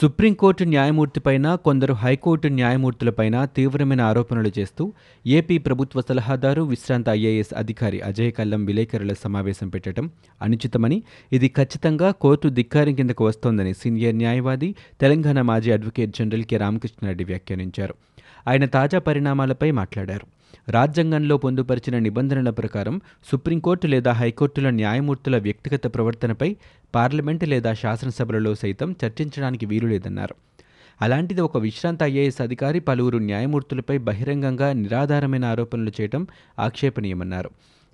Supreme court న్యాయమూర్తిపైన కొందరు high court న్యాయమూర్తులపైన తీవ్రమైన ఆరోపణలు చేస్తూ ఏపీ ప్రభుత్వ సలహాదారు విశ్రాంత ఐఏఎస్ అధికారి అజయ్ కల్లం విలేకరుల సమావేశం పెట్టడం అనుచితమని ఇది ఖచ్చితంగా కోర్టు ధిక్కారం కిందకు వస్తోందని సీనియర్ న్యాయవాది తెలంగాణ మాజీ అడ్వకేట్ జనరల్ కె. రామకృష్ణారెడ్డి వ్యాఖ్యానించారు. ఆయన తాజా పరిణామాలపై మాట్లాడారు. రాజ్యాంగంలో పొందుపరిచిన నిబంధనల ప్రకారం సుప్రీంకోర్టు లేదా హైకోర్టుల న్యాయమూర్తుల వ్యక్తిగత ప్రవర్తనపై పార్లమెంటు లేదా శాసనసభలలో సైతం చర్చించడానికి వీలు లేదన్నారు. అలాంటిది ఒక విశ్రాంత ఐఏఎస్ అధికారి పలువురు న్యాయమూర్తులపై బహిరంగంగా నిరాధారమైన ఆరోపణలు చేయడం ఆక్షేపణీయమన్నారు.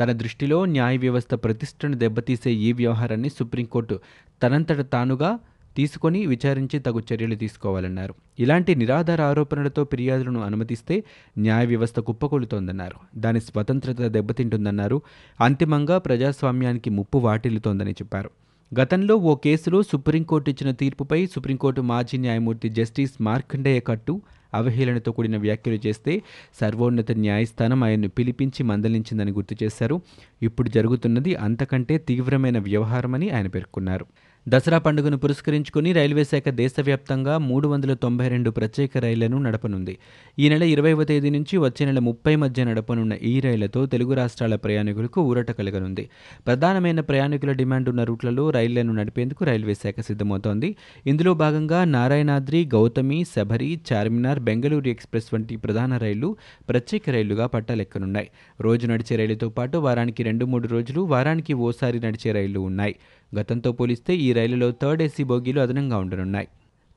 తన దృష్టిలో న్యాయ వ్యవస్థ ప్రతిష్టను దెబ్బతీసే ఈ వ్యవహారాన్ని సుప్రీంకోర్టు తనంతట తానుగా తీసుకొని విచారించి తగు చర్యలు తీసుకోవాలన్నారు. ఇలాంటి నిరాధార ఆరోపణలతో ఫిర్యాదులను అనుమతిస్తే న్యాయ వ్యవస్థ కుప్పకూలుతోందన్నారు. దాని స్వతంత్రత దెబ్బతింటుందన్నారు. అంతిమంగా ప్రజాస్వామ్యానికి ముప్పు వాటిల్లుతోందని చెప్పారు. గతంలో ఓ కేసులో సుప్రీంకోర్టు ఇచ్చిన తీర్పుపై సుప్రీంకోర్టు మాజీ న్యాయమూర్తి జస్టిస్ మార్కండేయ కట్టు అవహేళనతో కూడిన వ్యాఖ్యలు చేస్తే సర్వోన్నత న్యాయస్థానం ఆయన్ను పిలిపించి మందలించిందని గుర్తు చేశారు. ఇప్పుడు జరుగుతున్నది అంతకంటే తీవ్రమైన వ్యవహారమని ఆయన పేర్కొన్నారు. దసరా పండుగను పురస్కరించుకుని రైల్వే శాఖ దేశవ్యాప్తంగా మూడు వందల తొంభై రెండు ప్రత్యేక రైళ్ళను నడపనుంది. ఈ నెల ఇరవైవ తేదీ నుంచి వచ్చే నెల ముప్పై మధ్య నడపనున్న ఈ రైళ్ళతో తెలుగు రాష్ట్రాల ప్రయాణికులకు ఊరట కలగనుంది. ప్రధానమైన ప్రయాణికుల డిమాండ్ ఉన్న రూట్లలో రైళ్ళను నడిపేందుకు రైల్వే శాఖ సిద్ధమవుతోంది. ఇందులో భాగంగా నారాయణాద్రి గౌతమి శబరి చార్మినార్ బెంగళూరు ఎక్స్ప్రెస్ వంటి ప్రధాన రైళ్ళు ప్రత్యేక రైళ్ళుగా పట్టాలెక్కనున్నాయి. రోజు నడిచే రైలుతో పాటు వారానికి రెండు మూడు రోజులు వారానికి ఓసారి నడిచే రైళ్ళు ఉన్నాయి. గతంతో పోలిస్తే ఈ రైలులో థర్డ్ ఏసీ బోగీలు అదనంగా ఉండనున్నాయి.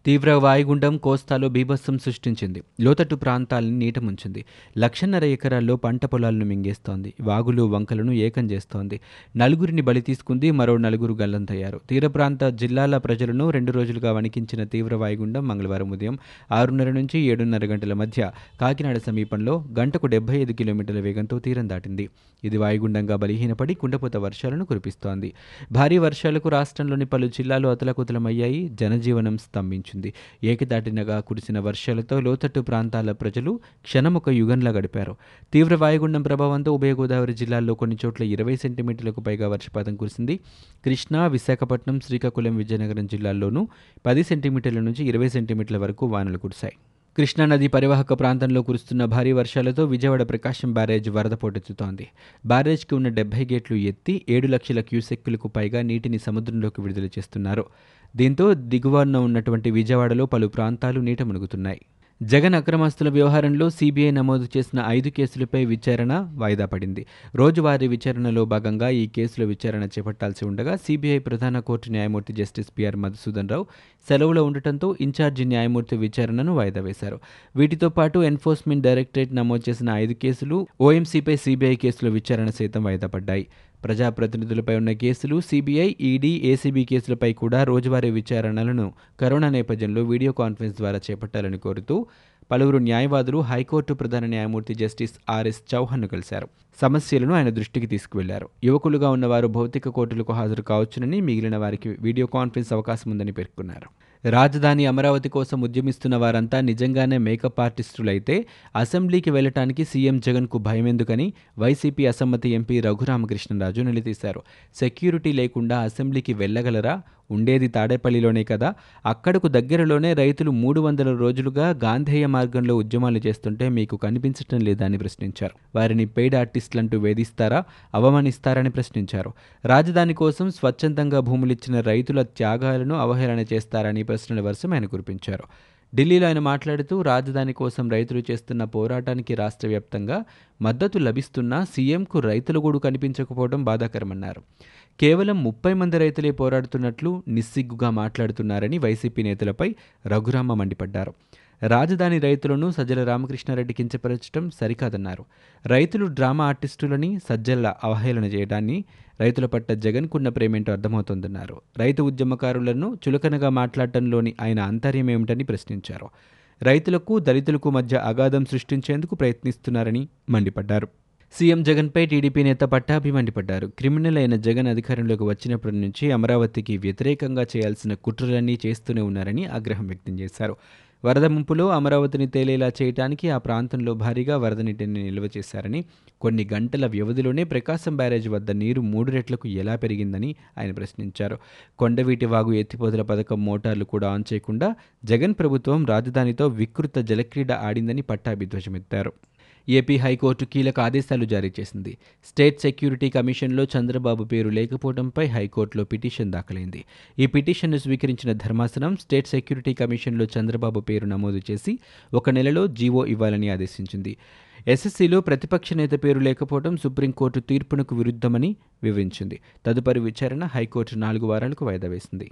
తీవ్ర వాయుగుండం కోస్తాలో బీభత్సం సృష్టించింది. లోతట్టు ప్రాంతాలను నీట ముంచింది లక్షన్నర ఎకరాల్లో పంట పొలాలను మింగేస్తోంది. వాగులు వంకలను ఏకం చేస్తోంది. నలుగురిని బలి తీసుకుంది మరో నలుగురు గల్లంతయ్యారు. తీర ప్రాంత జిల్లాల ప్రజలను రెండు రోజులుగా వణికించిన తీవ్ర వాయుగుండం మంగళవారం ఉదయం ఆరున్నర నుంచి ఏడున్నర గంటల మధ్య కాకినాడ సమీపంలో గంటకు డెబ్బై ఐదు కిలోమీటర్ల వేగంతో తీరం దాటింది. ఇది వాయుగుండంగా బలహీనపడి కుండపోత వర్షాలను కురిపిస్తోంది. భారీ వర్షాలకు రాష్ట్రంలోని పలు జిల్లాలు అతలకుతలమయ్యాయి. జనజీవనం స్తంభించింది. ఏకదాటినగా కురిసిన వర్షాలతో లోతట్టు ప్రాంతాల ప్రజలు క్షణమొక యుగంలా గడిపారు. తీవ్ర వాయుగుండం ప్రభావంతో ఉభయ గోదావరి జిల్లాల్లో కొన్ని చోట్ల ఇరవై సెంటీమీటర్లకు పైగా వర్షపాతం కురిసింది. కృష్ణా విశాఖపట్నం శ్రీకాకుళం విజయనగరం జిల్లాల్లోనూ పది సెంటీమీటర్ల నుంచి ఇరవై సెంటీమీటర్ల వరకు వానలు కురిశాయి. కృష్ణానది పరివాహక ప్రాంతంలో కురుస్తున్న భారీ వర్షాలతో విజయవాడ ప్రకాశం బ్యారేజ్ వరద పోటెత్తుతోంది. బ్యారేజ్కి ఉన్న డెబ్బై గేట్లు ఎత్తి ఏడు లక్షల క్యూసెక్కులకు పైగా నీటిని సముద్రంలోకి విడుదల చేస్తున్నారు. దీంతో దిగువన ఉన్నటువంటి విజయవాడలో పలు ప్రాంతాలు నీట మునుగుతున్నాయి. జగన్ అక్రమాస్తుల వ్యవహారంలో సీబీఐ నమోదు చేసిన ఐదు కేసులపై విచారణ వాయిదా పడింది. రోజువారీ విచారణలో భాగంగా ఈ కేసుల విచారణ చేపట్టాల్సి ఉండగా సీబీఐ ప్రధాన కోర్టు న్యాయమూర్తి జస్టిస్ పిఆర్ మధుసూదన్ రావు సెలవులో ఉండటంతో ఇన్ఛార్జి న్యాయమూర్తి విచారణను వాయిదా వేశారు. వీటితో పాటు ఎన్ఫోర్స్మెంట్ డైరెక్టరేట్ నమోదు చేసిన ఐదు కేసులు ఓఎంసీపై సీబీఐ కేసుల విచారణ సైతం వాయిదా పడ్డాయి. ప్రజాప్రతినిధులపై ఉన్న కేసులు సీబీఐ ఈడీ ఏసీబీ కేసులపై కూడా రోజువారీ విచారణలను కరోనా నేపథ్యంలో వీడియో కాన్ఫరెన్స్ ద్వారా చేపట్టాలని కోరుతూ పలువురు న్యాయవాదులు హైకోర్టు ప్రధాన న్యాయమూర్తి జస్టిస్ ఆర్ఎస్ చౌహాన్ను కలిశారు. సమస్యలను ఆయన దృష్టికి తీసుకువెళ్ళారు. యువకులుగా ఉన్నవారు భౌతిక కోర్టులకు హాజరు కావచ్చునని మిగిలిన వారికి వీడియో కాన్ఫరెన్స్ అవకాశం ఉందని పేర్కొన్నారు. రాజధాని అమరావతి కోసం ఉద్యమిస్తున్న వారంతా నిజంగానే మేకప్ ఆర్టిస్టులైతే అసెంబ్లీకి వెళ్ళటానికి సీఎం జగన్కు భయమెందుకని వైసీపీ అసమ్మతి ఎంపీ రఘురామకృష్ణరాజు నిలదీశారు. సెక్యూరిటీ లేకుండా అసెంబ్లీకి వెళ్ళగలరా? ఉండేది తాడేపల్లిలోనే కదా. అక్కడకు దగ్గరలోనే రైతులు మూడు వందల రోజులుగా గాంధేయ మార్గంలో ఉద్యమాలు చేస్తుంటే మీకు కనిపించటం లేదని ప్రశ్నించారు. వారిని పెయిడ్ ఆర్టిస్టులంటూ వేధిస్తారా? అవమానిస్తారని ప్రశ్నించారు. రాజధాని కోసం స్వచ్ఛందంగా భూములిచ్చిన రైతుల త్యాగాలను అవహేళన చేస్తారని ప్రశ్నల వర్షం ఆయన కురిపించారు. ఢిల్లీలో ఆయన మాట్లాడుతూ రాజధాని కోసం రైతులు చేస్తున్న పోరాటానికి రాష్ట్ర వ్యాప్తంగా మద్దతు లభిస్తున్నా సీఎంకు రైతుల గూడు కనిపించకపోవడం బాధాకరమన్నారు. కేవలం ముప్పై మంది రైతులే పోరాడుతున్నట్లు నిస్సిగ్గుగా మాట్లాడుతున్నారని వైసీపీ నేతలపై రఘురామ మండిపడ్డారు. రాజధాని రైతులను సజ్జల రామకృష్ణారెడ్డి కించపరచడం సరికాదన్నారు. రైతులు డ్రామా ఆర్టిస్టులని సజ్జల అవహేళన చేయడాన్ని రైతుల పట్ల జగన్కున్న ప్రేమేంటో అర్థమవుతోందన్నారు. రైతు ఉద్యమకారులను చులకనగా మాట్లాడటంలోని ఆయన ఆంతర్యం ఏమిటని ప్రశ్నించారు. రైతులకు దళితులకు మధ్య అగాధం సృష్టించేందుకు ప్రయత్నిస్తున్నారని మండిపడ్డారు. సీఎం జగన్పై టీడీపీ నేత పట్టాభి మండిపడ్డారు. క్రిమినల్ అయిన జగన్ అధికారంలోకి వచ్చినప్పటి నుంచి అమరావతికి వ్యతిరేకంగా చేయాల్సిన కుట్రలన్నీ చేస్తూనే ఉన్నారని ఆగ్రహం వ్యక్తం చేశారు. వరద ముంపులో అమరావతిని తేలేలా చేయడానికి ఆ ప్రాంతంలో భారీగా వరద నీటిని నిల్వ చేశారని కొన్ని గంటల వ్యవధిలోనే ప్రకాశం బ్యారేజ్ వద్ద నీరు మూడు రెట్లకు ఎలా పెరిగిందని ఆయన ప్రశ్నించారు. కొండవీటి వాగు ఎత్తిపోతల పథకం మోటార్లు కూడా ఆన్ చేయకుండా జగన్ ప్రభుత్వం రాజధానితో వికృత జలక్రీడ ఆడిందని పట్టాభిధ్వజమెత్తారు. ఏపీ హైకోర్టు కీలక ఆదేశాలు జారీ చేసింది. స్టేట్ సెక్యూరిటీ కమిషన్లో చంద్రబాబు పేరు లేకపోవడంపై హైకోర్టులో పిటిషన్ దాఖలైంది. ఈ పిటిషన్ను స్వీకరించిన ధర్మాసనం స్టేట్ సెక్యూరిటీ కమిషన్లో చంద్రబాబు పేరు నమోదు చేసి ఒక నెలలో జీవో ఇవ్వాలని ఆదేశించింది. ఎస్ఎస్సీలో ప్రతిపక్ష నేత పేరు లేకపోవడం సుప్రీంకోర్టు తీర్పునకు విరుద్ధమని వివరించింది. తదుపరి విచారణ హైకోర్టు నాలుగు వారాలకు వాయిదా వేసింది.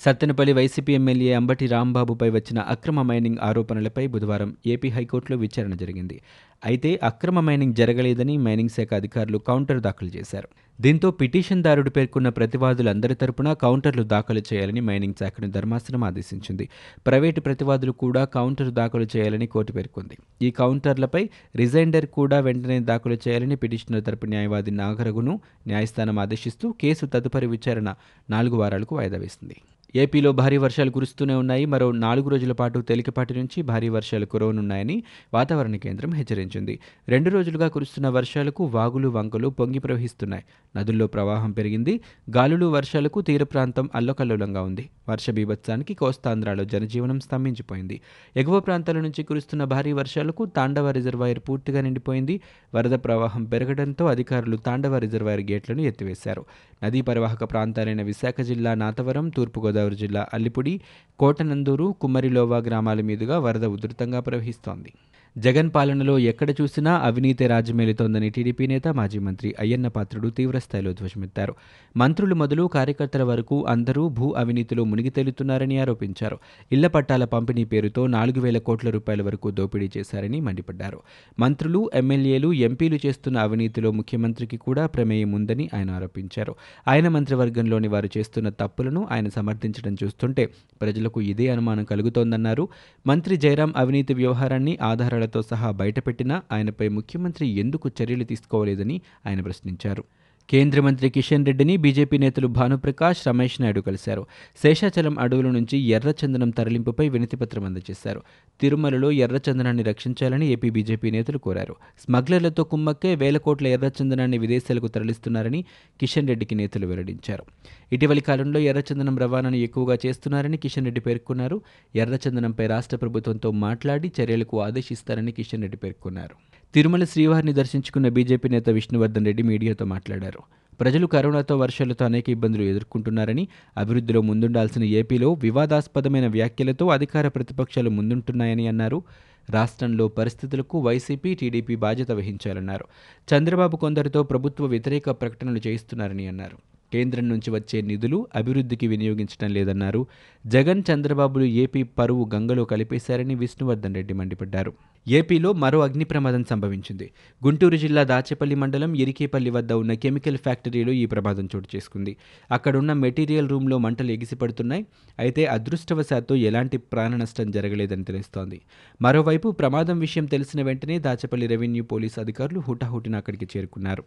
సత్తెనపల్లి వైసీపీ ఎమ్మెల్యే అంబటి రాంబాబుపై వచ్చిన అక్రమ మైనింగ్ ఆరోపణలపై బుధవారం ఏపీ హైకోర్టులో విచారణ జరిగింది. అయితే అక్రమ మైనింగ్ జరగలేదని మైనింగ్ శాఖ అధికారులు కౌంటర్ దాఖలు చేశారు. దీంతో పిటిషన్దారుడు పేర్కొన్న ప్రతివాదులందరి తరపున కౌంటర్లు దాఖలు చేయాలని మైనింగ్ శాఖను ధర్మాసనం ఆదేశించింది. ప్రైవేటు ప్రతివాదులు కూడా కౌంటర్ దాఖలు చేయాలని కోర్టు పేర్కొంది. ఈ కౌంటర్లపై రిజైండర్ కూడా వెంటనే దాఖలు చేయాలని పిటిషనర్ తరపు న్యాయవాది నాగరగును న్యాయస్థానం ఆదేశిస్తూ కేసు తదుపరి విచారణ నాలుగు వారాలకు వాయిదా వేసింది. ఏపీలో భారీ వర్షాలు కురుస్తూనే ఉన్నాయి. మరో నాలుగు రోజుల పాటు తేలికపాటి నుంచి భారీ వర్షాలు కురవనున్నాయని వాతావరణ కేంద్రం హెచ్చరించింది. రెండు రోజులుగా కురుస్తున్న వర్షాలకు వాగులు వంకలు పొంగి ప్రవహిస్తున్నాయి. నదుల్లో ప్రవాహం పెరిగింది. గాలులు వర్షాలకు తీర ప్రాంతం అల్లకల్లోలంగా ఉంది. వర్ష బీభత్సానికి కోస్తాంధ్రాలో జనజీవనం స్తంభించిపోయింది. ఎగువ ప్రాంతాల నుంచి కురుస్తున్న భారీ వర్షాలకు తాండవ రిజర్వాయర్ పూర్తిగా నిండిపోయింది. వరద ప్రవాహం పెరగడంతో అధికారులు తాండవ రిజర్వాయర్ గేట్లను ఎత్తివేశారు. నదీ పరివాహక ప్రాంతాలైన విశాఖ జిల్లా నాతవరం తూర్పుగోదావరి జిల్లా అల్లిపుడి కోటనందూరు కుమ్మరిలోవా గ్రామాల మీదుగా వరద ఉధృతంగా ప్రవహిస్తోంది. జగన్ పాలనలో ఎక్కడ చూసినా అవినీతి రాజ్యమేలుతోందని టీడీపీ నేత మాజీ మంత్రి అయ్యన్న పాత్రుడు తీవ్రస్థాయిలో ధ్వజమెత్తారు. మంత్రులు మొదలు కార్యకర్తల వరకు అందరూ భూ అవినీతిలో మునిగి తేలుతున్నారని ఆరోపించారు. ఇళ్ళ పట్టాల పంపిణీ పేరుతో నాలుగు వేల కోట్ల రూపాయల వరకు దోపిడీ చేశారని మండిపడ్డారు. మంత్రులు ఎమ్మెల్యేలు ఎంపీలు చేస్తున్న అవినీతిలో ముఖ్యమంత్రికి కూడా ప్రమేయం ఉందని ఆయన ఆరోపించారు. ఆయన మంత్రివర్గంలోని వారు చేస్తున్న తప్పులను ఆయన సమర్థించడం చూస్తుంటే ప్రజలకు ఇదే అనుమానం కలుగుతోందన్నారు. మంత్రి జయరాం అవినీతి వ్యవహారాన్ని ఆధారాల తో సహా బయటపెట్టినా ఆయనపై ముఖ్యమంత్రి ఎందుకు చర్యలు తీసుకోవలేదని ఆయన ప్రశ్నించారు. కేంద్ర మంత్రి కిషన్ రెడ్డిని బీజేపీ నేతలు భానుప్రకాష్ రమేష్ నాయుడు కలిశారు. శేషాచలం అడవుల నుంచి ఎర్రచందనం తరలింపుపై వినతిపత్రం అందజేశారు. తిరుమలలో ఎర్రచందనాన్ని రక్షించాలని ఏపీ బీజేపీ నేతలు కోరారు. స్మగ్లర్లతో కుమ్మక్కే వేల కోట్ల ఎర్రచందనాన్ని విదేశాలకు తరలిస్తున్నారని కిషన్ రెడ్డికి నేతలు వెల్లడించారు. ఇటీవలి కాలంలో ఎర్రచందనం రవాణాను ఎక్కువగా చేస్తున్నారని కిషన్ రెడ్డి పేర్కొన్నారు. ఎర్రచందనంపై రాష్ట్ర ప్రభుత్వంతో మాట్లాడి చర్యలకు ఆదేశిస్తారని కిషన్ రెడ్డి పేర్కొన్నారు. తిరుమల శ్రీవారిని దర్శించుకున్న బీజేపీ నేత విష్ణువర్ధన్ రెడ్డి మీడియాతో మాట్లాడారు. ప్రజలు కరోనాతో వర్షాలతో అనేక ఇబ్బందులు ఎదుర్కొంటున్నారని అభివృద్ధిలో ముందుండాల్సిన ఏపీలో వివాదాస్పదమైన వ్యాఖ్యలతో అధికార ప్రతిపక్షాలు ముందుంటున్నాయని అన్నారు. రాష్ట్రంలో పరిస్థితులకు వైసీపీ టీడీపీ బాధ్యత వహించాలన్నారు. చంద్రబాబు కొందరితో ప్రభుత్వ వ్యతిరేక ప్రకటనలు చేయిస్తున్నారని అన్నారు. కేంద్రం నుంచి వచ్చే నిధులు అభివృద్ధికి వినియోగించడం లేదన్నారు. జగన్ చంద్రబాబులు ఏపీ పరువు గంగలో కలిపేశారని విష్ణువర్ధన్ రెడ్డి మండిపడ్డారు. ఏపీలో మరో అగ్ని ప్రమాదం సంభవించింది. గుంటూరు జిల్లా దాచేపల్లి మండలం ఇరికేపల్లి వద్ద ఉన్న కెమికల్ ఫ్యాక్టరీలో ఈ ప్రమాదం చోటు చేసుకుంది. అక్కడున్న మెటీరియల్ రూమ్లో మంటలు ఎగిసిపడుతున్నాయి. అయితే అదృష్టవశాత్తు ఎలాంటి ప్రాణ నష్టం జరగలేదని తెలుస్తోంది. మరోవైపు ప్రమాదం విషయం తెలిసిన వెంటనే దాచపల్లి రెవెన్యూ పోలీసు అధికారులు హుటాహుటిన అక్కడికి చేరుకున్నారు.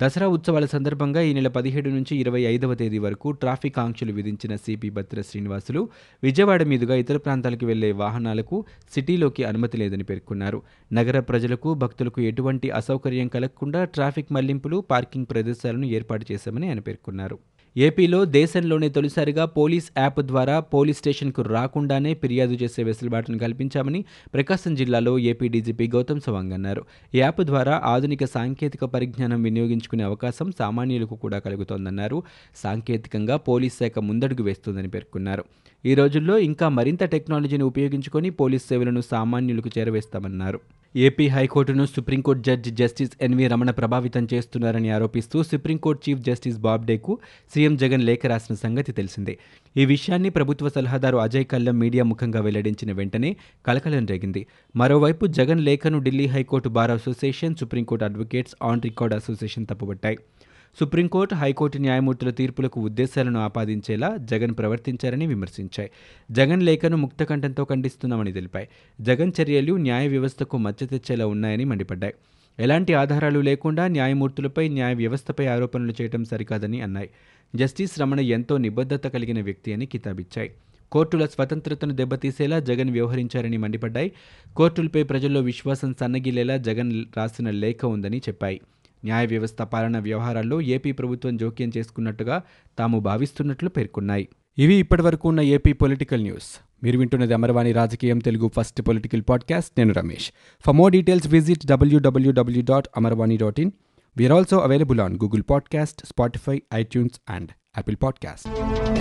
దసరా ఉత్సవాల సందర్భంగా ఈ నెల పదిహేడు నుంచి ఇరవై ఐదవ తేదీ వరకు ట్రాఫిక్ ఆంక్షలు విధించిన సిపి భద్ర శ్రీనివాసులు విజయవాడ మీదుగా ఇతర ప్రాంతాలకు వెళ్ళే వాహనాలకు సిటీలోకి అనుమతి లేదని పేర్కొన్నారు. నగర ప్రజలకు భక్తులకు ఎటువంటి అసౌకర్యం కలగకుండా ట్రాఫిక్ మళ్ళింపులు పార్కింగ్ ప్రదేశాలను ఏర్పాటు చేశామని ఆయన పేర్కొన్నారు. ఏపీలో దేశంలోనే తొలిసారిగా పోలీస్ యాప్ ద్వారా పోలీస్ స్టేషన్కు రాకుండానే ఫిర్యాదు చేసే వెసులుబాటును కల్పించామని ప్రకాశం జిల్లాలో ఏపీ డీజీపీ గౌతమ్ సవాంగ్ అన్నారు. ఈ యాప్ ద్వారా ఆధునిక సాంకేతిక పరిజ్ఞానం వినియోగించుకునే అవకాశం సామాన్యులకు కూడా కలుగుతోందన్నారు. సాంకేతికంగా పోలీస్ శాఖ ముందడుగు వేస్తుందని పేర్కొన్నారు. ఈ రోజుల్లో ఇంకా మరింత టెక్నాలజీని ఉపయోగించుకొని పోలీస్ సేవలను సామాన్యులకు చేరవేస్తామన్నారు. ఏపీ హైకోర్టును supreme court judge justice N V Ramana ప్రభావితం చేస్తున్నారని ఆరోపిస్తూ సుప్రీంకోర్టు చీఫ్ జస్టిస్ బాబ్డేకు సీఎం జగన్ లేఖ రాసిన సంగతి తెలిసిందే. ఈ విషయాన్ని ప్రభుత్వ సలహాదారు అజయ్ కల్లం మీడియా ముఖంగా వెల్లడించిన వెంటనే కలకలం రేగింది. మరోవైపు జగన్ లేఖను Delhi high court bar association supreme court advocates on record association తప్పుబట్టాయి supreme court high court న్యాయమూర్తుల తీర్పులకు ఉద్దేశాలను ఆపాదించేలా జగన్ ప్రవర్తించారని విమర్శించాయి. జగన్ లేఖను ముక్తకంఠంతో ఖండిస్తున్నామని తెలిపాయి. జగన్ చర్యలు న్యాయ వ్యవస్థకు మచ్చ తెచ్చేలా ఉన్నాయని మండిపడ్డాయి. ఎలాంటి ఆధారాలు లేకుండా న్యాయమూర్తులపై న్యాయ వ్యవస్థపై ఆరోపణలు చేయడం సరికాదని అన్నాయి. జస్టిస్ రమణ ఎంతో నిబద్ధత కలిగిన వ్యక్తి అని కితాబిచ్చాయి. కోర్టుల స్వతంత్రతను దెబ్బతీసేలా జగన్ వ్యవహరించారని మండిపడ్డాయి. కోర్టులపై ప్రజల్లో విశ్వాసం సన్నగిల్లేలా జగన్ రాసిన లేఖ ఉందని చెప్పాయి. న్యాయ వ్యవస్థ పాలన వ్యవహారాల్లో ఏపీ ప్రభుత్వం జోక్యం చేసుకున్నట్టుగా తాము భావిస్తున్నట్లు పేర్కొన్నాయి. ఇవి ఇప్పటివరకు ఉన్న ఏపీ పొలిటికల్ న్యూస్. మీరు వింటున్నది అమర్వాణి రాజకీయం తెలుగు ఫస్ట్ పొలిటికల్ పాడ్కాస్ట్. నేను Ramesh. For more details visit W W W dot Amarvani dot in we are also available on Google podcast Spotify iTunes and Apple podcast